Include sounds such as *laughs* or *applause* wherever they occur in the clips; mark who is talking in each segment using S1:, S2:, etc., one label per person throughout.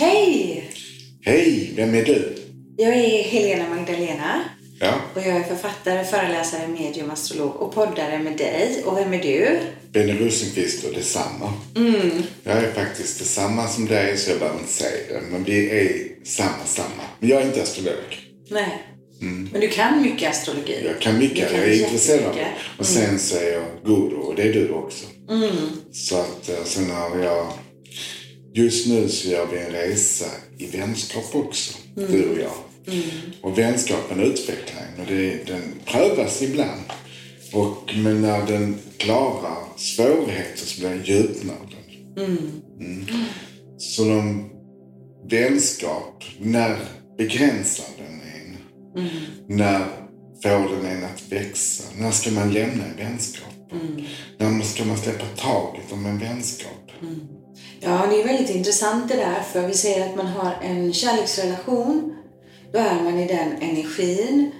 S1: Hej!
S2: Hej, vem är du?
S1: Jag är Helena Magdalena
S2: Ja,
S1: och jag är författare, föreläsare, medium, astrolog och poddare med dig. Och vem är du?
S2: Benny Rosenqvist och detsamma.
S1: Mm.
S2: Jag är faktiskt detsamma som dig så jag behöver inte säga det. Men vi är samma, samma. Men jag är inte astrolog.
S1: Nej. Men du kan mycket astrologi.
S2: Mm. Jag kan mycket,
S1: kan
S2: jag är intresserad av det. Och sen så är jag guru och det är du också. Så att eh, sen har jag... Just nu så gör vi en resa i vänskap också, du och jag. Och vänskapen utvecklar en och det, den prövas ibland. Och, men när den klarar svårigheter så blir den djupnar den. Mm. Så de, vänskap, när begränsar den en? När får den en att växa? När ska man lämna en vänskap? När ska man släppa taget om en vänskap?
S1: Ja, det är väldigt intressant det där. För vi säger att man har en kärleksrelation. Då är man i den energin.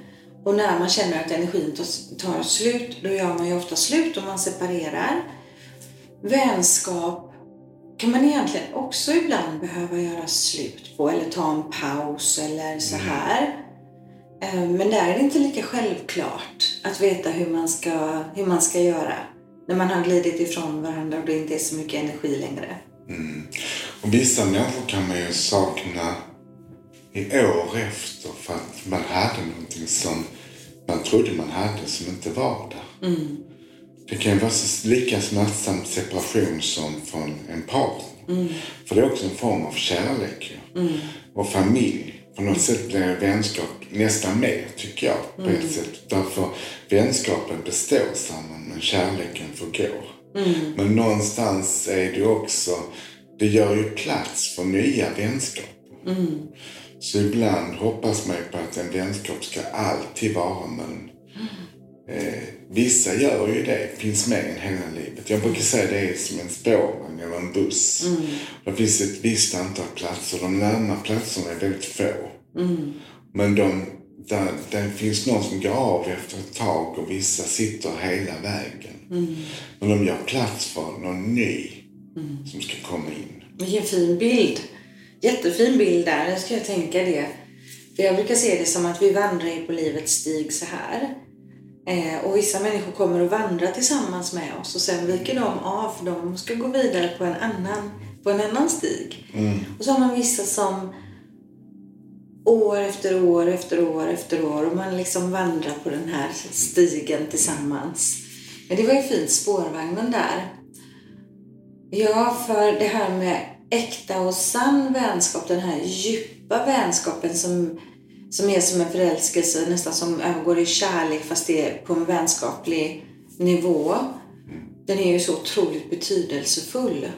S1: Och när man känner att energin tar, slut, då gör man ju ofta slut och man separerar. Vänskap kan man egentligen också ibland behöva göra slut på eller ta en paus eller så här. Eh, Men där är det inte lika självklart att veta hur man ska, hur man ska göra när man har glidit ifrån varandra och det inte är så mycket energi längre.
S2: Och vissa människor kan man ju sakna i år efter för att man hade någonting som man trodde man hade som inte var där. Det kan ju vara så lika smärtsam separation som från en partner. För det är också en form av kärlek. ju. Och familj. På något sätt blir vänskap nästan mer, tycker jag. På ett sätt. Därför vänskapen består samman men kärleken förgår. Men någonstans är det också, det gör ju plats för nya vänskaper. Så ibland hoppas man ju på att en vänskap ska alltid vara men eh, vissa gör ju det, finns med en hela livet. Jag brukar säga det är som en spårvagn eller en buss. Det finns ett visst antal platser, de närma platserna är väldigt få. Men de, där, där finns någon som går av efter ett tag och vissa sitter hela vägen. Men de gör plats för någon ny som ska komma in.
S1: Vilken fin bild. Jättefin bild där. Jag ska jag tänka det. För jag brukar se det som att vi vandrar på livets stig så här. Eh, och vissa människor kommer att vandra tillsammans med oss och sen viker de av för de ska gå vidare på en annan, på en annan stig. Och så har man vissa som år efter år efter år efter år och man liksom vandrar på den här stigen tillsammans. Men det var ju fint, spårvagnen där. Ja, för det här med äkta och sann vänskap, den här djupa vänskapen som, som är som en förälskelse, nästan som övergår i kärlek fast det är på en vänskaplig nivå. Den är ju så otroligt betydelsefull.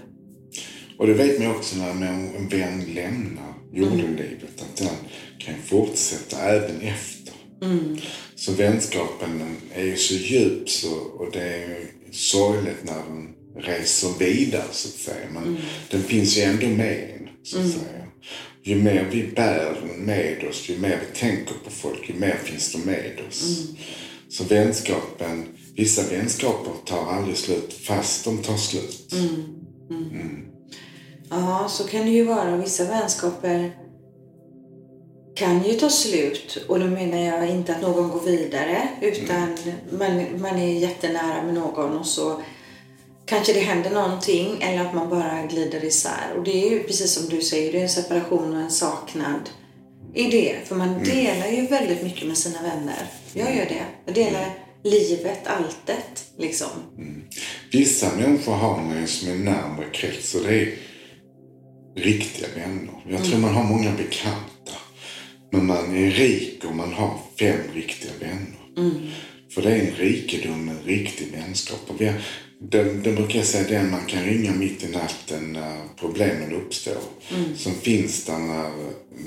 S2: Och det vet man ju också när en vän lämnar jordelivet, att den kan fortsätta även efter. Så vänskapen är ju så djup så, och det är ju sorgligt när den reser vidare så att säga. Men den finns ju ändå med en, så att säga. Ju mer vi bär den med oss, ju mer vi tänker på folk, ju mer finns de med oss. Så vänskapen, vissa vänskaper tar aldrig slut fast de tar slut.
S1: Ja, så kan det ju vara. Vissa vänskaper kan ju ta slut. Och då menar jag inte att någon går vidare utan man, man är jättenära med någon och så kanske det händer någonting eller att man bara glider isär. Och det är ju precis som du säger, det är en separation och en saknad i det. För man delar ju väldigt mycket med sina vänner. Jag gör det. Jag delar livet, alltet liksom.
S2: Vissa människor har man ju som en närmare krets och det är riktiga vänner. Jag tror man har många bekanta. Men man är rik om man har fem riktiga vänner. För det är en rikedom med riktig vänskap. Och vi har, den, den brukar jag säga den man kan ringa mitt i natten när problemen uppstår. Som finns där när,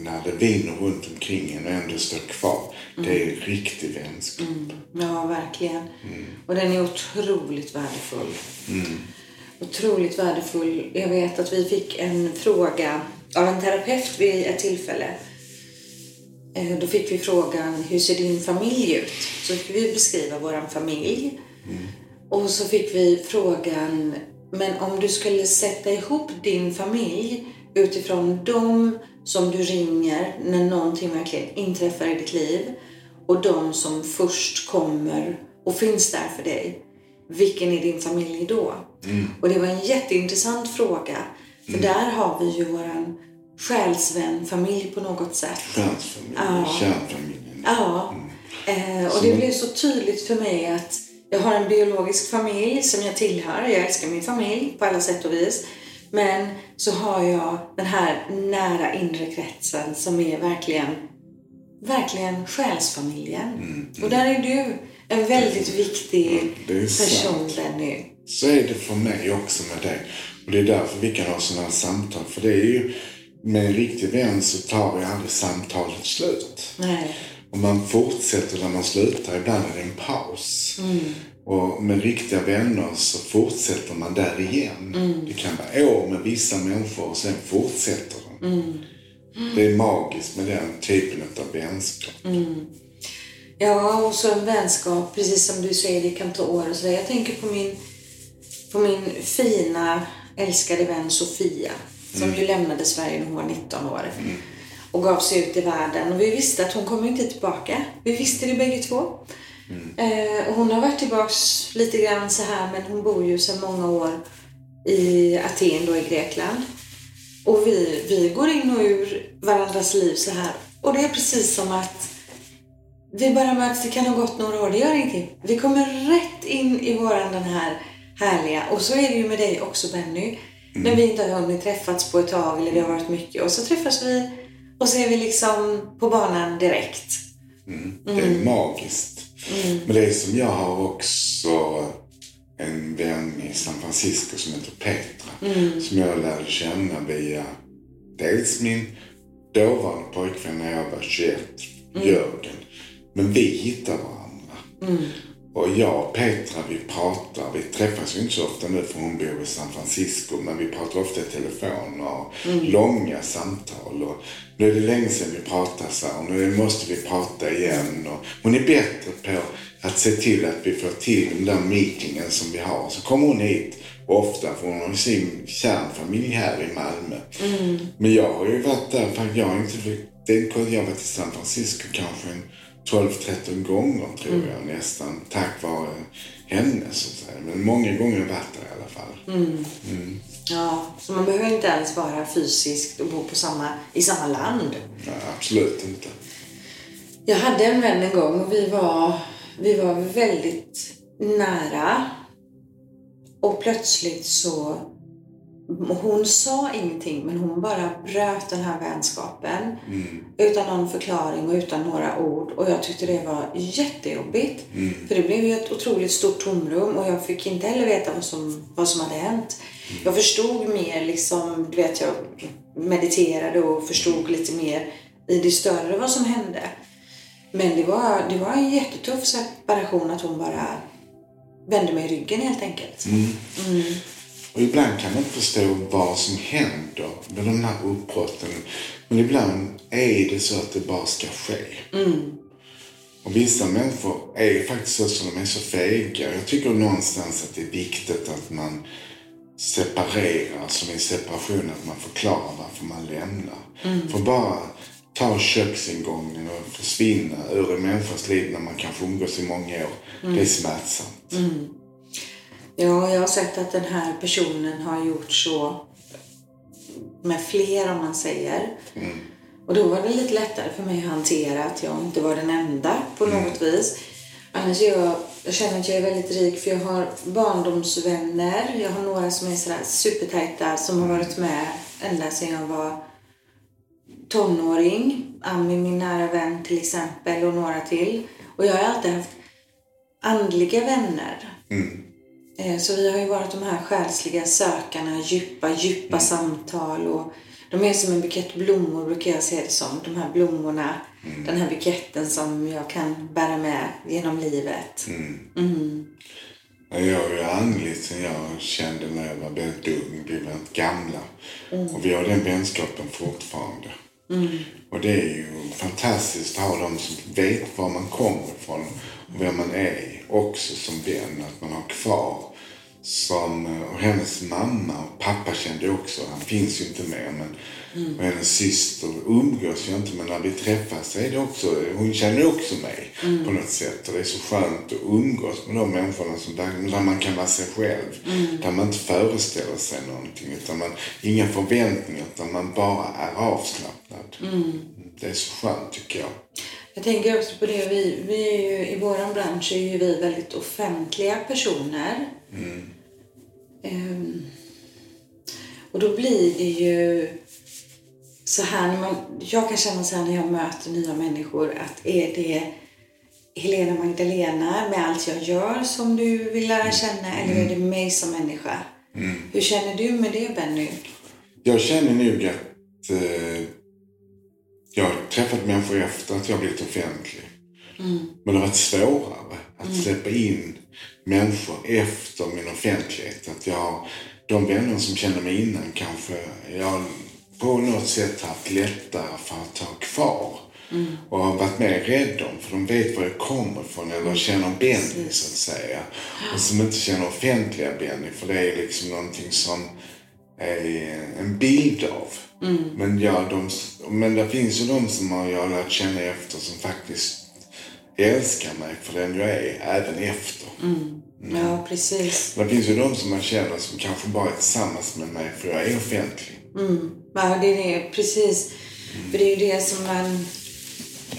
S2: när det viner runt omkring en och ändå står kvar. Det är riktig vänskap.
S1: Ja, verkligen. Och den är otroligt värdefull. Otroligt värdefull. Jag vet att vi fick en fråga av en terapeut vid ett tillfälle. Eh, Då fick vi frågan, hur ser din familj ut? Så fick vi beskriva vår familj. Och så fick vi frågan, Men om du skulle sätta ihop din familj utifrån de som du ringer när någonting verkligen inträffar i ditt liv och de som först kommer och finns där för dig. Vilken är din familj då? Och det var en jätteintressant fråga. För där har vi ju våran själsvän, familj på något sätt.
S2: Stjärnfamiljen,
S1: Ja.
S2: kärnfamiljen.
S1: Ja. Eh, och det blev så tydligt för mig att jag har en biologisk familj som jag tillhör. Jag älskar min familj på alla sätt och vis. Men så har jag den här nära inre kretsen som är verkligen, verkligen själsfamiljen. Och där är du en väldigt viktig person. Benny.
S2: Så är det för mig också med dig. Och det är därför vi kan ha sådana här samtal. För det är ju, med en riktig vän så tar ju aldrig samtalet slut.
S1: Nej.
S2: Och man fortsätter där man slutar. Ibland är det en paus. Och med riktiga vänner så fortsätter man där igen. Det kan vara år med vissa människor och sen fortsätter de. Det är magiskt med den typen av vänskap.
S1: Ja, och så en vänskap, precis som du säger, det kan ta år och sådär. Jag tänker på min, på min fina, älskade vän Sofia. Som ju lämnade Sverige när hon var 19 år. Och gav sig ut i världen. Och vi visste att hon kommer inte tillbaka. Vi visste det bägge två. Eh, och hon har varit tillbaks lite grann så här, men hon bor ju sedan många år i Aten då i Grekland. Och vi, vi går in och ur varandras liv så här. Och det är precis som att vi bara möts, det kan ha gått några år, det gör ingenting. Vi kommer rätt in i våran den här härliga, och så är det ju med dig också Benny. När vi inte har hunnit träffats på ett tag eller det har varit mycket och så träffas vi och så är vi liksom på banan direkt.
S2: Det är magiskt. Men det är som jag har också en vän i San Francisco som heter Petra. Som jag lärde känna via dels min dåvarande pojkvän när jag var 21, Jörgen. Men vi hittar varandra. Och jag och Petra vi pratar, vi träffas ju inte så ofta nu för hon bor i San Francisco. Men vi pratar ofta i telefon och långa samtal. Och nu är det länge sedan vi pratade så och nu måste vi prata igen. Och hon är bättre på att se till att vi får till den där meetingen som vi har. Så kommer hon hit ofta för hon har sin kärnfamilj här i Malmö. Men jag har ju varit där, för jag har inte, det är, jag har varit i San Francisco kanske en 12-13 gånger tror jag nästan. Tack vare henne så att säga. Men många gånger har jag varit där i alla fall.
S1: Ja, så man behöver inte ens vara fysiskt och bo på samma, i samma land.
S2: Nej, absolut inte.
S1: Jag hade en vän en gång och vi var, vi var väldigt nära. Och plötsligt så... Hon sa ingenting men hon bara bröt den här vänskapen. Utan någon förklaring och utan några ord. Och jag tyckte det var jättejobbigt. För det blev ju ett otroligt stort tomrum och jag fick inte heller veta vad som, vad som hade hänt. Jag förstod mer liksom, du vet jag mediterade och förstod lite mer i det större vad som hände. Men det var, det var en jättetuff separation att hon bara vände mig ryggen helt enkelt.
S2: Och ibland kan man inte förstå vad som händer med de här uppbrotten. Men ibland är det så att det bara ska ske. Och vissa människor är faktiskt så som de är så fega. Jag tycker någonstans att det är viktigt att man separerar, som i separation, att man förklarar varför man lämnar. För bara ta köksingången och försvinna ur en människas liv när man kanske umgås i många år. Det är smärtsamt.
S1: Ja, jag har sett att den här personen har gjort så med fler om man säger. Och då var det lite lättare för mig att hantera att jag inte var den enda på något vis. Annars är jag, jag känner att jag är väldigt rik för jag har barndomsvänner. Jag har några som är sådär supertajta som har varit med ända sedan jag var tonåring. Ami, min nära vän till exempel och några till. Och jag har alltid haft andliga vänner. Eh, Så vi har ju varit de här själsliga sökarna, djupa, djupa samtal. Och de är som en bukett blommor brukar jag se det som. De här blommorna, den här buketten som jag kan bära med genom livet.
S2: Jag är ju andlig sen jag kände när jag var väldigt ung. Vi var inte gamla. Och vi har den vänskapen fortfarande. Och det är ju fantastiskt att ha de som vet var man kommer ifrån och vem man är också som vän. Att man har kvar som, och hennes mamma och pappa kände också, han finns ju inte mer men Mm. Och hennes syster umgås ju inte men när vi träffas är det också, hon känner också mig mm. på något sätt. Och det är så skönt att umgås med de människorna som där, där man kan vara sig själv. Mm. Där man inte föreställer sig någonting. Utan man, inga förväntningar utan man bara är avslappnad. Mm. Det är så skönt tycker jag.
S1: Jag tänker också på det, vi, vi är ju, i vår bransch är ju vi väldigt offentliga personer. Um, och då blir det ju så här, när man, jag kan känna så här när jag möter nya människor att är det Helena Magdalena med allt jag gör som du vill lära känna eller är det mig som människa? Mm. Hur känner du med det Benny?
S2: Jag känner nog att eh, jag har träffat människor efter att jag blivit offentlig. Mm. Men det har varit svårare att mm. släppa in människor efter min offentlighet. Att jag, de vänner som känner mig innan kanske, jag på något sätt haft lättare för att ha kvar. Mm. Och har varit mer rädd om, för de vet var jag kommer ifrån eller mm. känner Benny så att säga. Och som inte känner offentliga Benny, för det är liksom någonting som är en bild av. Mm. Men, ja, de, men det finns ju de som har jag lärt känna efter som faktiskt älskar mig för den jag är, även efter.
S1: Mm. Ja, precis.
S2: Det finns ju de som man känner som kanske bara är tillsammans med mig för jag är offentlig.
S1: Mm. Ja, det är det. Precis. Mm. För det är ju det som man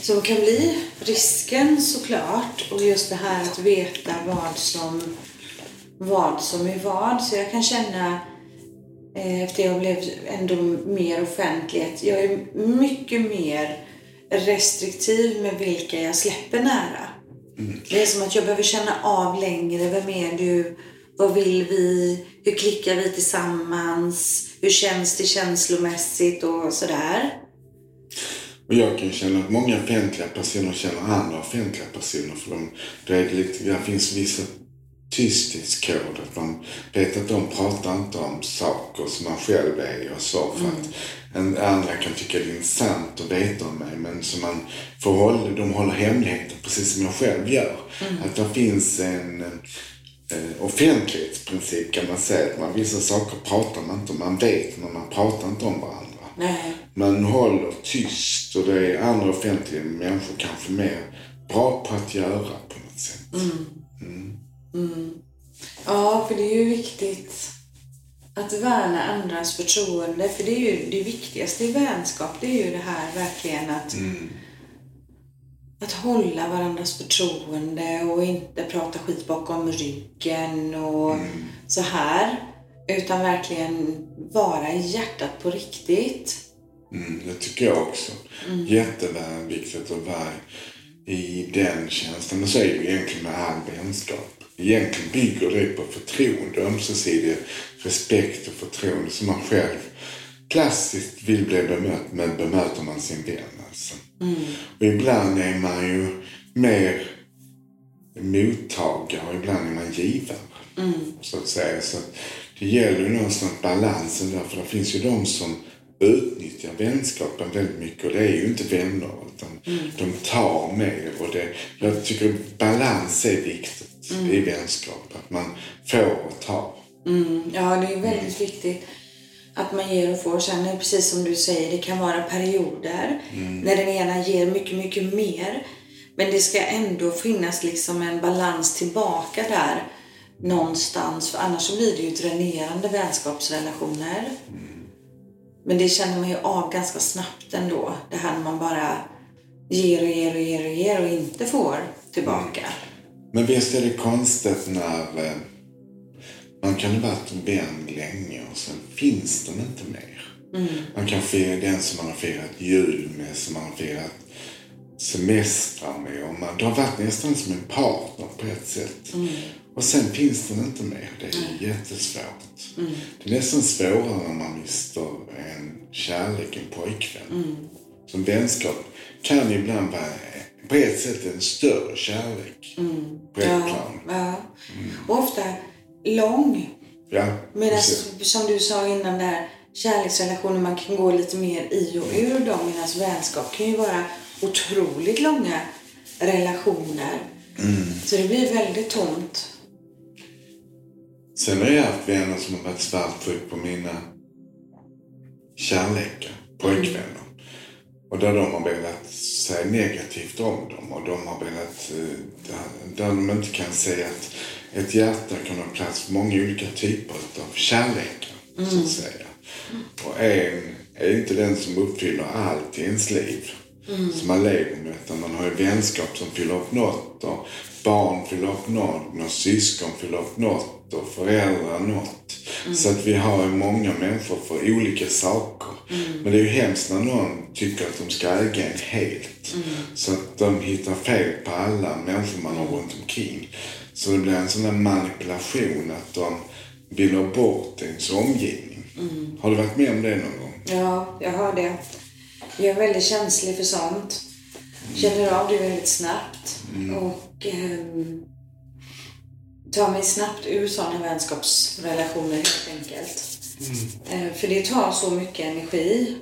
S1: som kan bli risken såklart. Och just det här att veta vad som, vad som är vad. Så jag kan känna efter jag blev ändå mer offentlighet. Jag är mycket mer restriktiv med vilka jag släpper nära. Mm. Det är som att jag behöver känna av längre. Vem är du? Vad vill vi? Hur klickar vi tillsammans? Hur känns det känslomässigt och sådär?
S2: Och jag kan känna att många offentliga personer känner andra offentliga personer. För de, det lite, det finns vissa tysthetskod. Att man vet att de pratar inte om saker som man själv är och så. För mm. att en, andra kan tycka det är intressant att veta om mig. Men som man får hålla, de håller hemligheter precis som jag själv gör. Mm. Att det finns en eh, offentlighetsprincip kan man säga. Att man, vissa saker pratar man inte om. Man vet men man pratar inte om varandra.
S1: Nej.
S2: Man håller tyst och det är andra offentliga människor kanske mer bra på att göra på något sätt.
S1: Mm. Mm. Ja, för det är ju viktigt att värna andras förtroende. För det är ju det viktigaste i vänskap. Det är ju det här verkligen att mm att hålla varandras förtroende och inte prata skit bakom ryggen och mm. så här. Utan verkligen vara i hjärtat på riktigt.
S2: Mm, det tycker jag också. Mm. Jätteviktigt att vara i den är det ju egentligen med all vänskap. Egentligen bygger det på förtroende, ömsesidig respekt och förtroende som man själv klassiskt vill bli bemött, men bemöter man sin vän alltså. Mm. Och ibland är man ju mer mottagare och ibland är man givare. Mm. Så att säga. Så det gäller ju någonstans balansen där, för det finns ju de som utnyttjar vänskapen väldigt mycket och det är ju inte vänner utan mm. de tar mer och det, jag tycker balans är viktigt mm. i vänskap. Att man får och tar.
S1: Mm. Ja, det är väldigt viktigt att man ger och får. Sen är precis som du säger, det kan vara perioder mm. när den ena ger mycket, mycket mer. Men det ska ändå finnas liksom en balans tillbaka där någonstans. För annars blir det ju dränerande vänskapsrelationer. Mm. Men det känner man ju av ganska snabbt ändå. Det här när man bara ger och ger och ger och ger och inte får tillbaka.
S2: Men visst är det konstigt när eh, man kan ha varit en vän länge och sen finns den inte mer. Mm. Man kan fira den som man har firat jul med, som man har firat semestrar med. Och man, det har varit nästan som en partner på ett sätt. Mm. Och sen finns den inte mer. Det är mm. jättesvårt. Mm. Det är nästan svårare när man mister en kärlek, en pojkvän. Mm. Som vänskap kan ibland vara på ett sätt en större kärlek. Mm. På ett
S1: ja,
S2: plan.
S1: Ja. Mm. Ofta lång.
S2: Ja,
S1: Medan som du sa innan där, kärleksrelationer man kan gå lite mer i och ur dem medan vänskap kan ju vara otroligt långa relationer. Mm. Så det blir väldigt tomt.
S2: Sen har jag haft vänner som har varit svartsjuk på mina kärlekar, pojkvänner. Och där de har velat säga negativt om dem och de har velat, eh, där, de inte kan säga att ett hjärta kan ha plats för många olika typer av kärlekar, så att säga. Och en är inte den som uppfyller allt i ens liv som man lever med. Utan man har ju vänskap som fyller upp något och barn fyller upp något och syskon fyller upp något och föräldrar något. Så att vi har många människor för olika saker. Men det är ju hemskt när någon tycker att de ska äga en helt. Så att de hittar fel på alla människor man har runt omkring. Så det blir en sån där manipulation att de vill ha bort ens omgivning. Har du varit med om det någon gång?
S1: Ja, jag har det. Jag är väldigt känslig för sånt. Känner av det väldigt snabbt. Och ehm, tar mig snabbt ur sådana vänskapsrelationer helt enkelt. Eh, för det tar så mycket energi.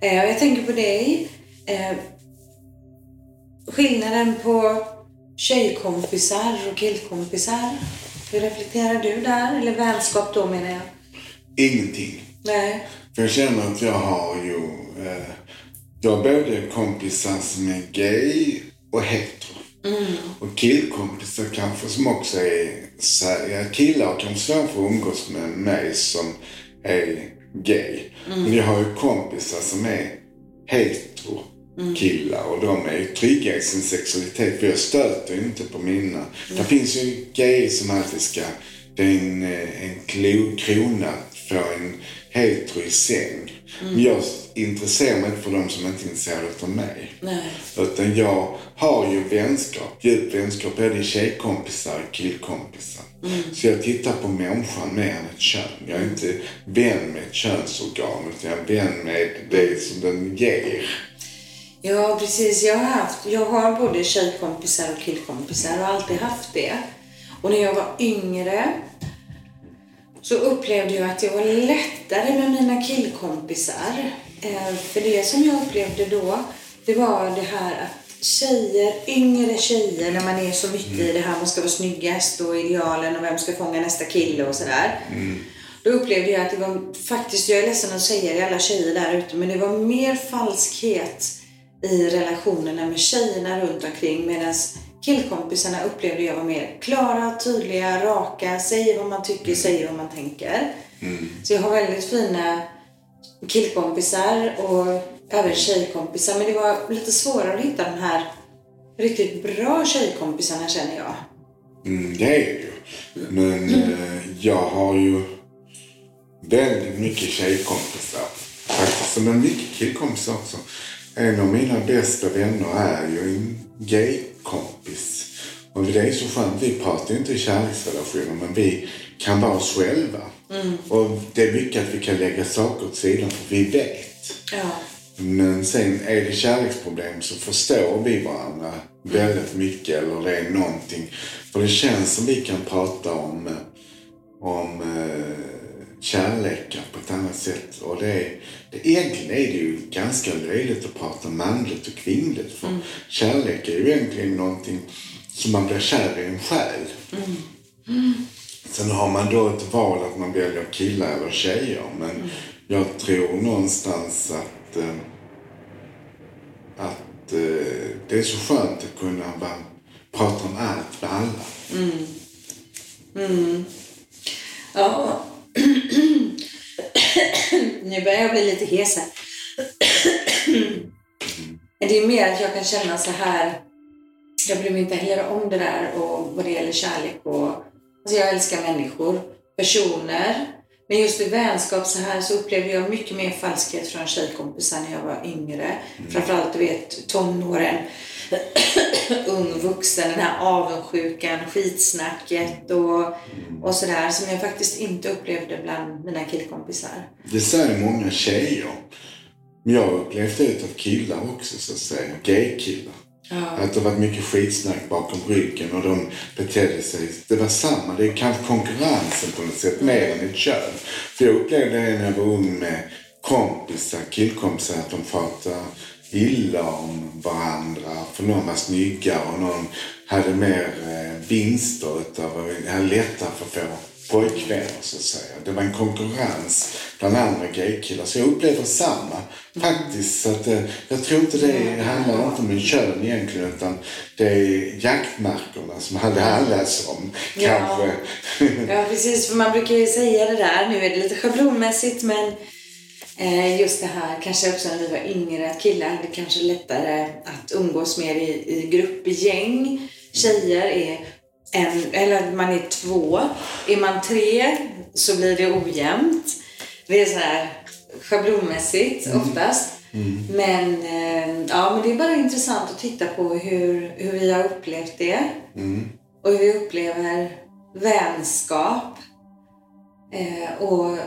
S1: Eh, och jag tänker på dig. Eh, skillnaden på tjejkompisar och killkompisar. Hur reflekterar du där? Eller vänskap då menar jag.
S2: Ingenting.
S1: Nej.
S2: För jag känner att jag har ju... Eh, jag har både kompisar som är gay och hetero. Och killkompisar kanske som också är... Ja, killar kanske svårt för att umgås med mig som är gay. Men jag har ju kompisar som är hetero killar och de är ju trygga i sin sexualitet. För jag stöter ju inte på mina. Det finns ju gayer som alltid ska... Det är en, eh, en klo, krona få en hetero i säng. Men jag intresserar mig inte för de som inte är intresserade av mig.
S1: Nej.
S2: Utan jag har ju vänskap, djup vänskap, både tjejkompisar och killkompisar. Så jag tittar på människan mer än ett kön. Jag är inte vän med ett könsorgan, utan jag är vän med det som den ger.
S1: Ja, precis. Jag har, haft, jag har både tjejkompisar och killkompisar och alltid haft det. Och när jag var yngre så upplevde jag att det var lättare med mina killkompisar. Eh, för det som jag upplevde då, det var det här att tjejer, yngre tjejer, när man är så mycket i det här, man ska vara snyggast och idealen och vem ska fånga nästa kille och sådär. Då upplevde jag att det var faktiskt, jag är ledsen att säga det, alla tjejer där ute, men det var mer falskhet i relationerna med tjejerna runt omkring medan killkompisarna upplevde jag var mer klara, tydliga, raka, säger vad man tycker, säger vad man tänker. Så jag har väldigt fina killkompisar och även tjejkompisar men det var lite svårare att hitta de här riktigt bra tjejkompisarna känner jag.
S2: Mm, det är det ju. Men eh, jag har ju väldigt mycket tjejkompisar. Faktiskt, men mycket killkompisar också. En av mina bästa vänner är ju en gaykompis. Och det är så skönt, vi pratar inte i kärleksrelationer men vi kan vara oss själva. Och det är mycket att vi kan lägga saker åt sidan för vi vet.
S1: Ja.
S2: Men sen är det kärleksproblem så förstår vi varandra väldigt mycket eller det är någonting. För det känns som vi kan prata om, om eh, kärlekar på ett annat sätt. Och det är, det, egentligen är det ju ganska löjligt att prata manligt och kvinnligt. För kärlek är ju egentligen någonting som man blir kär i en själ. Sen har man då ett val att man väljer killar eller tjejer. Men jag tror någonstans att, eh, att eh, det är så skönt att kunna bara prata om allt med alla.
S1: Ja. *clears throat* nu börjar jag bli lite hes här. *clears throat* Det är mer att jag kan känna så här. Jag bryr mig inte heller om det där och vad det gäller kärlek och alltså jag älskar människor, personer. Men just i vänskap så här så upplevde jag mycket mer falskhet från tjejkompisar när jag var yngre. Framförallt du vet tonåren, *clears throat* ung vuxen, den här avundsjukan, skitsnacket och, och sådär som jag faktiskt inte upplevde bland mina killkompisar.
S2: Det säger många tjejer. Men jag har upplevt det av killar också så att säga. Gaykillar. Att det har varit mycket skitsnack bakom ryggen och de betedde sig. Det var samma. Det är kanske konkurrensen på något sätt mer än ett kön. För jag upplevde det när jag var ung med kompisar, killkompisar, att de pratade illa om varandra. För någon var snyggare och någon hade mer eh, vinster utav, hade lättare för att få pojkvänner så att säga. Det var en konkurrens bland andra gaykillar. Så jag upplever samma faktiskt. Så att, eh, jag tror inte det handlar inte om en kön egentligen utan det är jaktmarkerna som hade handlats om.
S1: Ja.
S2: Kanske.
S1: Ja, precis. För man brukar ju säga det där, nu är det lite schablonmässigt, men just det här, kanske också när vi var yngre, att killar hade kanske lättare att umgås mer i, i gruppgäng. Tjejer är en, eller man är två. Är man tre så blir det ojämnt. Det är så här schablonmässigt oftast. Men, eh, ja, men det är bara intressant att titta på hur, hur vi har upplevt det. Och hur vi upplever vänskap. Eh, och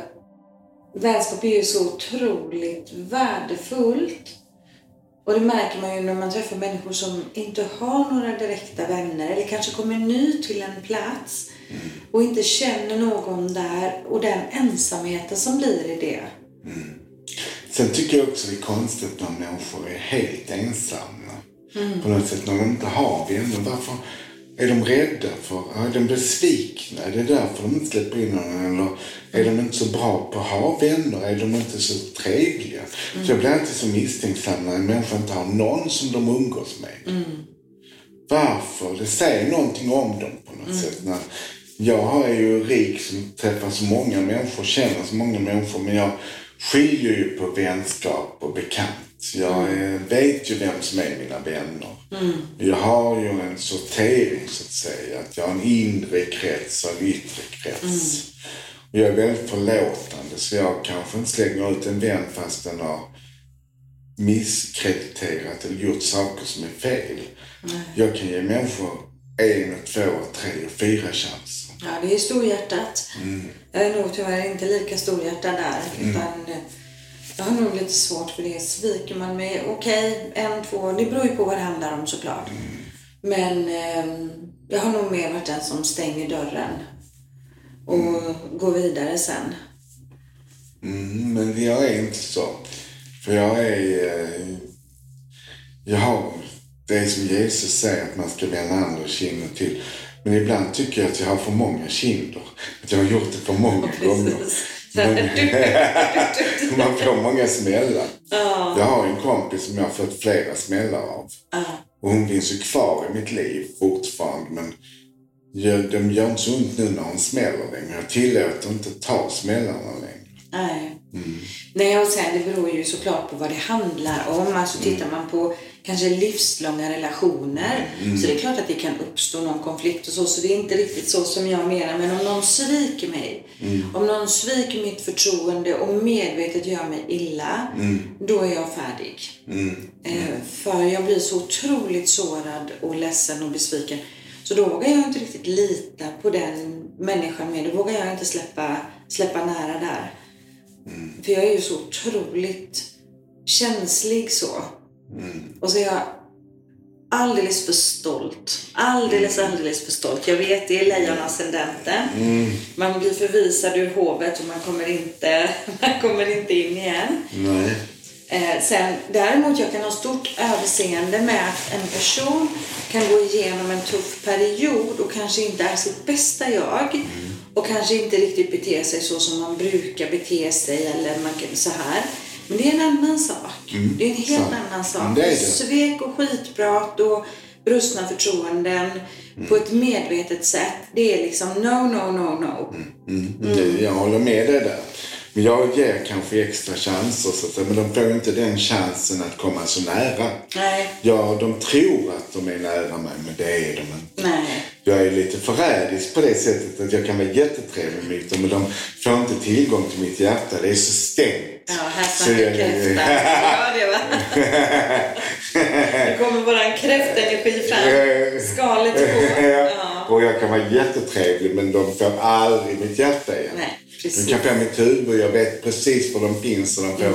S1: vänskap är ju så otroligt värdefullt. Och det märker man ju när man träffar människor som inte har några direkta vänner eller kanske kommer ny till en plats och inte känner någon där och den ensamheten som blir i det.
S2: Sen tycker jag också det är konstigt när människor är helt ensamma. På något sätt när de inte har vänner. Varför är de rädda för? Är de besvikna? Är det därför de inte släpper in någon? Eller är de inte så bra på att ha vänner? Är de inte så trevliga? Så jag blir alltid så misstänksam när en människa inte har någon som de umgås med. Varför? Det säger någonting om dem på något sätt. När jag är ju rik som träffar så många människor, känner så många människor, men jag skiljer ju på vänskap och bekant. Jag eh, vet ju vem som är mina vänner. Jag har ju en sortering så att säga. Att jag har en inre krets och en yttre krets. Och jag är väldigt förlåtande så jag kanske inte slänger ut en vän fast den har misskrediterat eller gjort saker som är fel. Jag kan ge människor en, två, tre och fyra chanser.
S1: Ja, det är storhjärtat. Jag är nog tyvärr inte lika storhjärtad där. Utan eh, jag har nog lite svårt för det. Sviker man mig, okej, en, två, det beror ju på vad det handlar om såklart. Men eh, jag har nog mer varit den som stänger dörren och går vidare sen.
S2: Mm, men jag är inte så. För jag är... Eh, jag har det är som Jesus säger att man ska vända andra kinden till. Men ibland tycker jag att jag har för många kinder. Att jag har gjort det för många gånger. Men, *laughs* man får många smällar. Jag har en kompis som jag har fått flera smällar av. Och hon finns ju kvar i mitt liv fortfarande. Men de gör inte så ont nu när hon smäller längre. Jag tillåter inte ta smällarna längre.
S1: Nej. Nej, och sen det beror ju såklart på vad det handlar om. Alltså tittar man på kanske livslånga relationer så det är klart att det kan uppstå någon konflikt och så. Så det är inte riktigt så som jag menar. Men om någon sviker mig, om någon sviker mitt förtroende och medvetet gör mig illa, då är jag färdig. Eh, för jag blir så otroligt sårad och ledsen och besviken. Så då vågar jag inte riktigt lita på den människan mer. Då vågar jag inte släppa, släppa nära där. För jag är ju så otroligt känslig så. Och så är jag alldeles för stolt. Alldeles, alldeles för stolt. Jag vet, det är lejonascendenten. Man blir förvisad ur hovet och man kommer inte, *laughs* man kommer inte in igen.
S2: Nej.
S1: Eh, sen, däremot jag kan ha stort överseende med att en person kan gå igenom en tuff period och kanske inte är sitt bästa jag. Och kanske inte riktigt bete sig så som man brukar bete sig eller man kan, så här. Men det är en annan sak. Det är en helt
S2: sant.
S1: annan sak.
S2: Mm, det det.
S1: Svek och skitprat och brustna förtroenden på ett medvetet sätt. Det är liksom no, no, no, no.
S2: Mm. Det- Jag håller med dig där. Men jag ger kanske extra chanser, så att, men de får inte den chansen att komma så nära.
S1: Nej,
S2: Ja, de tror att de är nära mig, men det är de inte.
S1: nej.
S2: Jag är lite förrädisk på det sättet att jag kan vara jättetrevlig mot dem, men de får inte tillgång till mitt hjärta. Det är så stängt.
S1: Ja, här snackar
S2: jag-
S1: kräfta. *laughs* Ja, det va? Det kommer bara en kräftenergi fram. Skalet på. *laughs* Ja.
S2: Och jag kan vara jättetrevlig, men de får aldrig mitt hjärta igen.
S1: Nej,
S2: De
S1: precis.
S2: kan få mitt huvud, jag vet precis var de finns och de får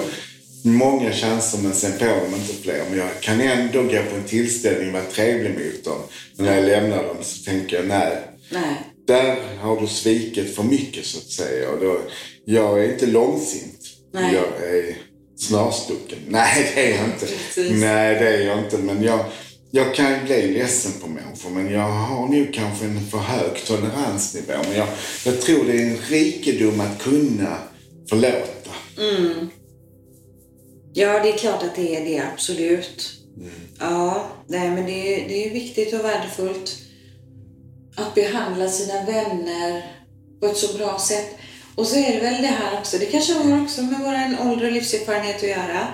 S2: många chanser men sen får de inte fler. Men jag kan ändå gå på en tillställning och vara trevlig mot dem. Men när jag lämnar dem så tänker jag nej,
S1: Nej.
S2: där har du svikit för mycket så att säga. Och då, jag är inte långsint.
S1: Nej.
S2: Jag är snarstucken. *laughs* Nej, det är jag inte.
S1: Precis.
S2: Nej, det är jag inte. Men jag, jag kan ju bli ledsen på människor men jag har nog kanske en för hög toleransnivå. Men jag, jag tror det är en rikedom att kunna förlåta.
S1: Mm. Ja, det är klart att det är det, absolut. Mm. Ja, nej, men det är, det är viktigt och värdefullt att behandla sina vänner på ett så bra sätt. Och så är det väl det här också, det kanske har också med vår ålder och livserfarenhet att göra.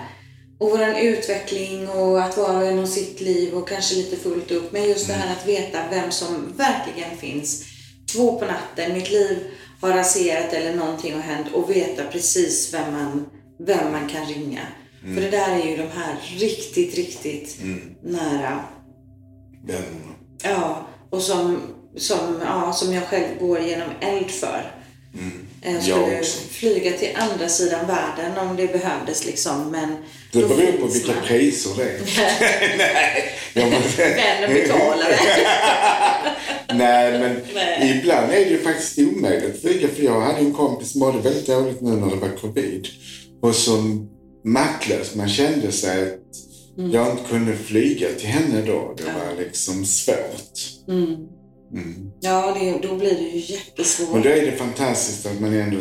S1: Och vår utveckling och att var och en har sitt liv och kanske lite fullt upp. Men just det här att veta vem som verkligen finns. Två på natten, mitt liv har raserat eller någonting har hänt och veta precis vem man, vem man kan ringa. Mm. För det där är ju de här riktigt, riktigt mm. nära
S2: vännerna.
S1: Ja, och som, som, ja, som jag själv går genom eld för. Mm. Jag skulle flyga till andra sidan världen om det behövdes liksom. Men
S2: det beror på vilka man. priser det är. *laughs*
S1: Nej. Vem betalar det? *laughs*
S2: Nej, men Nej. ibland är det ju faktiskt omöjligt att flyga. För jag hade en kompis som mådde väldigt dåligt nu när det var covid. Och som maktlös. Man kände sig att mm. jag inte kunde flyga till henne då. Det ja. var liksom svårt.
S1: Mm. Mm. Ja, det, då blir det ju jättesvårt.
S2: Och då är det fantastiskt att man ändå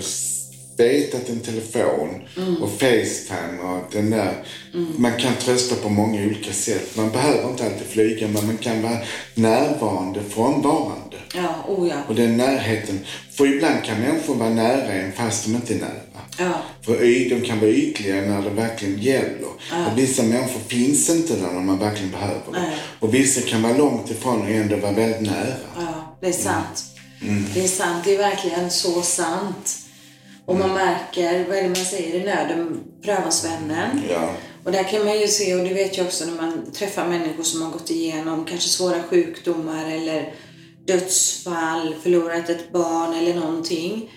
S2: vet att en telefon mm. och Facetime och den där. Mm. Man kan trösta på många olika sätt. Man behöver inte alltid flyga men man kan vara närvarande, frånvarande.
S1: Ja, oh ja.
S2: Och den närheten. För ibland kan människor vara nära en fast de inte är nära.
S1: Ja.
S2: För de kan vara ytliga när det verkligen gäller. Ja. Och vissa människor finns inte där när man verkligen behöver dem. Och vissa kan vara långt ifrån och ändå vara väldigt nära.
S1: Ja, det är sant. Mm. Det är sant. Det är verkligen så sant. Och man märker, vad är det man säger, i nöden prövas vännen.
S2: Ja.
S1: Och där kan man ju se, och det vet jag också när man träffar människor som har gått igenom kanske svåra sjukdomar eller dödsfall, förlorat ett barn eller någonting.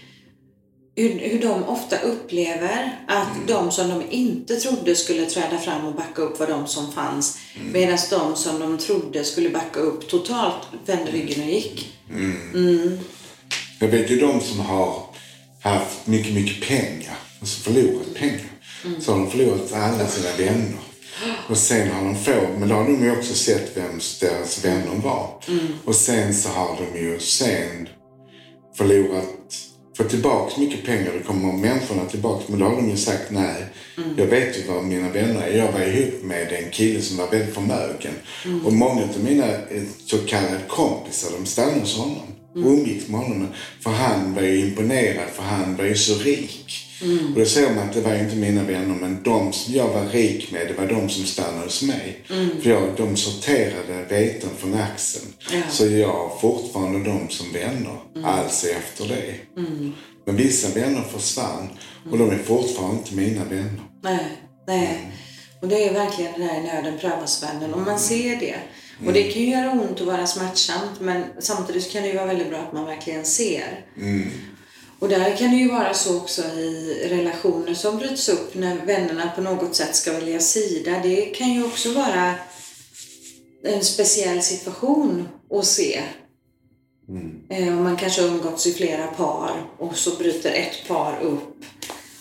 S1: Hur, hur de ofta upplever att mm. de som de inte trodde skulle träda fram och backa upp var de som fanns. Mm. Medan de som de trodde skulle backa upp totalt vände ryggen och gick.
S2: Mm. mm. Jag vet ju de som har haft mycket, mycket pengar och så förlorat pengar. Mm. Så har de förlorat alla sina vänner. Och sen har de få, men då har de ju också sett vem deras vänner var.
S1: Mm.
S2: Och sen så har de ju sen förlorat, fått tillbaka mycket pengar. Det kommer människorna tillbaka. Men då har de ju sagt nej. Mm. Jag vet ju vad mina vänner är. Jag var ihop med en kille som var väldigt förmögen. Mm. Och många av mina så kallade kompisar, de stannade hos honom mm. och umgicks med honom. För han var ju imponerad, för han var ju så rik.
S1: Mm.
S2: Och då såg man att det var inte mina vänner, men de som jag var rik med, det var de som stannade hos mig.
S1: Mm.
S2: För jag, de sorterade veten från axeln.
S1: Ja.
S2: Så jag har fortfarande dem som vänner, mm. alltså efter det.
S1: Mm.
S2: Men vissa vänner försvann och de är fortfarande inte mina vänner.
S1: Nej, nej. Och det är verkligen det där i nöden prövas vännen. Och man ser det. Och det kan ju göra ont och vara smärtsamt men samtidigt kan det ju vara väldigt bra att man verkligen ser.
S2: Mm.
S1: Och där kan det ju vara så också i relationer som bryts upp när vännerna på något sätt ska välja sida. Det kan ju också vara en speciell situation att se.
S2: Mm.
S1: Eh, man kanske har umgåtts i flera par och så bryter ett par upp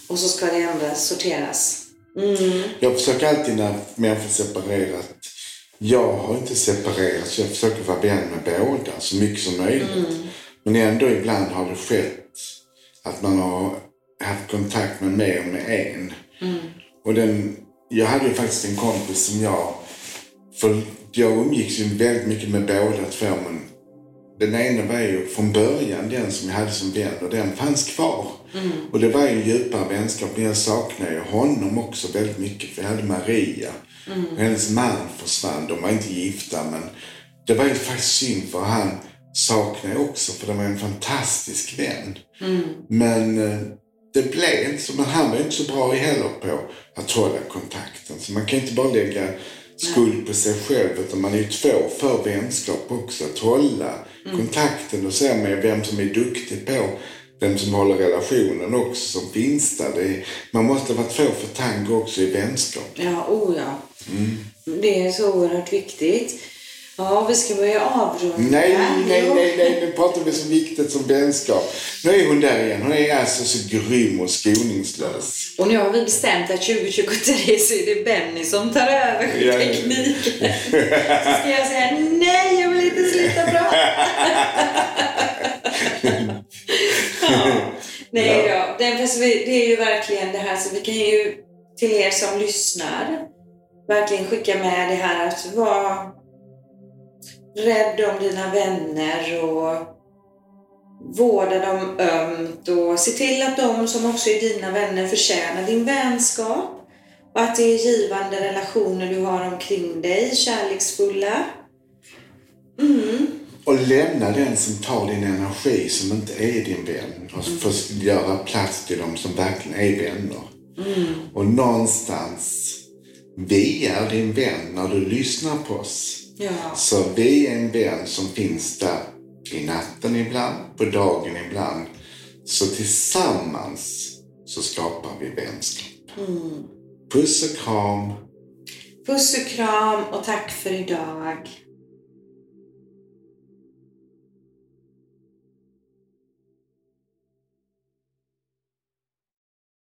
S1: och så ska det ändras, sorteras. Mm.
S2: Jag försöker alltid när människor separerat jag har inte separerat så jag försöker vara vän med båda så mycket som möjligt.
S1: Mm.
S2: Men ändå ibland har det skett att man har haft kontakt med mer än med en.
S1: Mm.
S2: Och den, jag hade ju faktiskt en kompis som jag, för jag umgicks ju väldigt mycket med båda två men den ena var ju från början den som jag hade som vän och den fanns kvar.
S1: Mm.
S2: Och det var ju en djupare vänskap men jag saknar ju honom också väldigt mycket för jag hade Maria
S1: Mm.
S2: Hennes man försvann. De var inte gifta men det var ju faktiskt synd för han saknade jag också för det var en fantastisk vän.
S1: Mm.
S2: Men eh, det blev inte så. Men han var inte så bra heller på att hålla kontakten. Så man kan inte bara lägga skuld på sig själv utan man är ju två för vänskap också. Att hålla mm. kontakten och se med vem som är duktig på vem som håller relationen också som finns där. Är, man måste vara två för tango också i vänskap.
S1: Ja, oh ja.
S2: Mm.
S1: Det är så oerhört viktigt. Ja, vi ska börja avrunda.
S2: Nej, nej, nej, nej, nu pratar vi så viktigt som vänskap. Nu är hon där igen. Hon är alltså så grym och skoningslös.
S1: Och nu har vi bestämt att 2023 så är det Benny som tar över tekniken. Så ska jag säga nej, jag vill inte sluta prata. ja. Nej då. Det är ju verkligen det här så vi kan ju till er som lyssnar verkligen skicka med det här att vara rädd om dina vänner och vårda dem ömt och se till att de som också är dina vänner förtjänar din vänskap. Och att det är givande relationer du har omkring dig, kärleksfulla.
S2: Och lämna den som tar din energi, som inte är din vän. Och få göra plats till dem som verkligen är vänner. Och någonstans, vi är din vän när du lyssnar på oss.
S1: Ja.
S2: Så vi är en vän som finns där i natten ibland, på dagen ibland. Så tillsammans så skapar vi vänskap. Puss och kram.
S1: Puss och kram och tack för idag.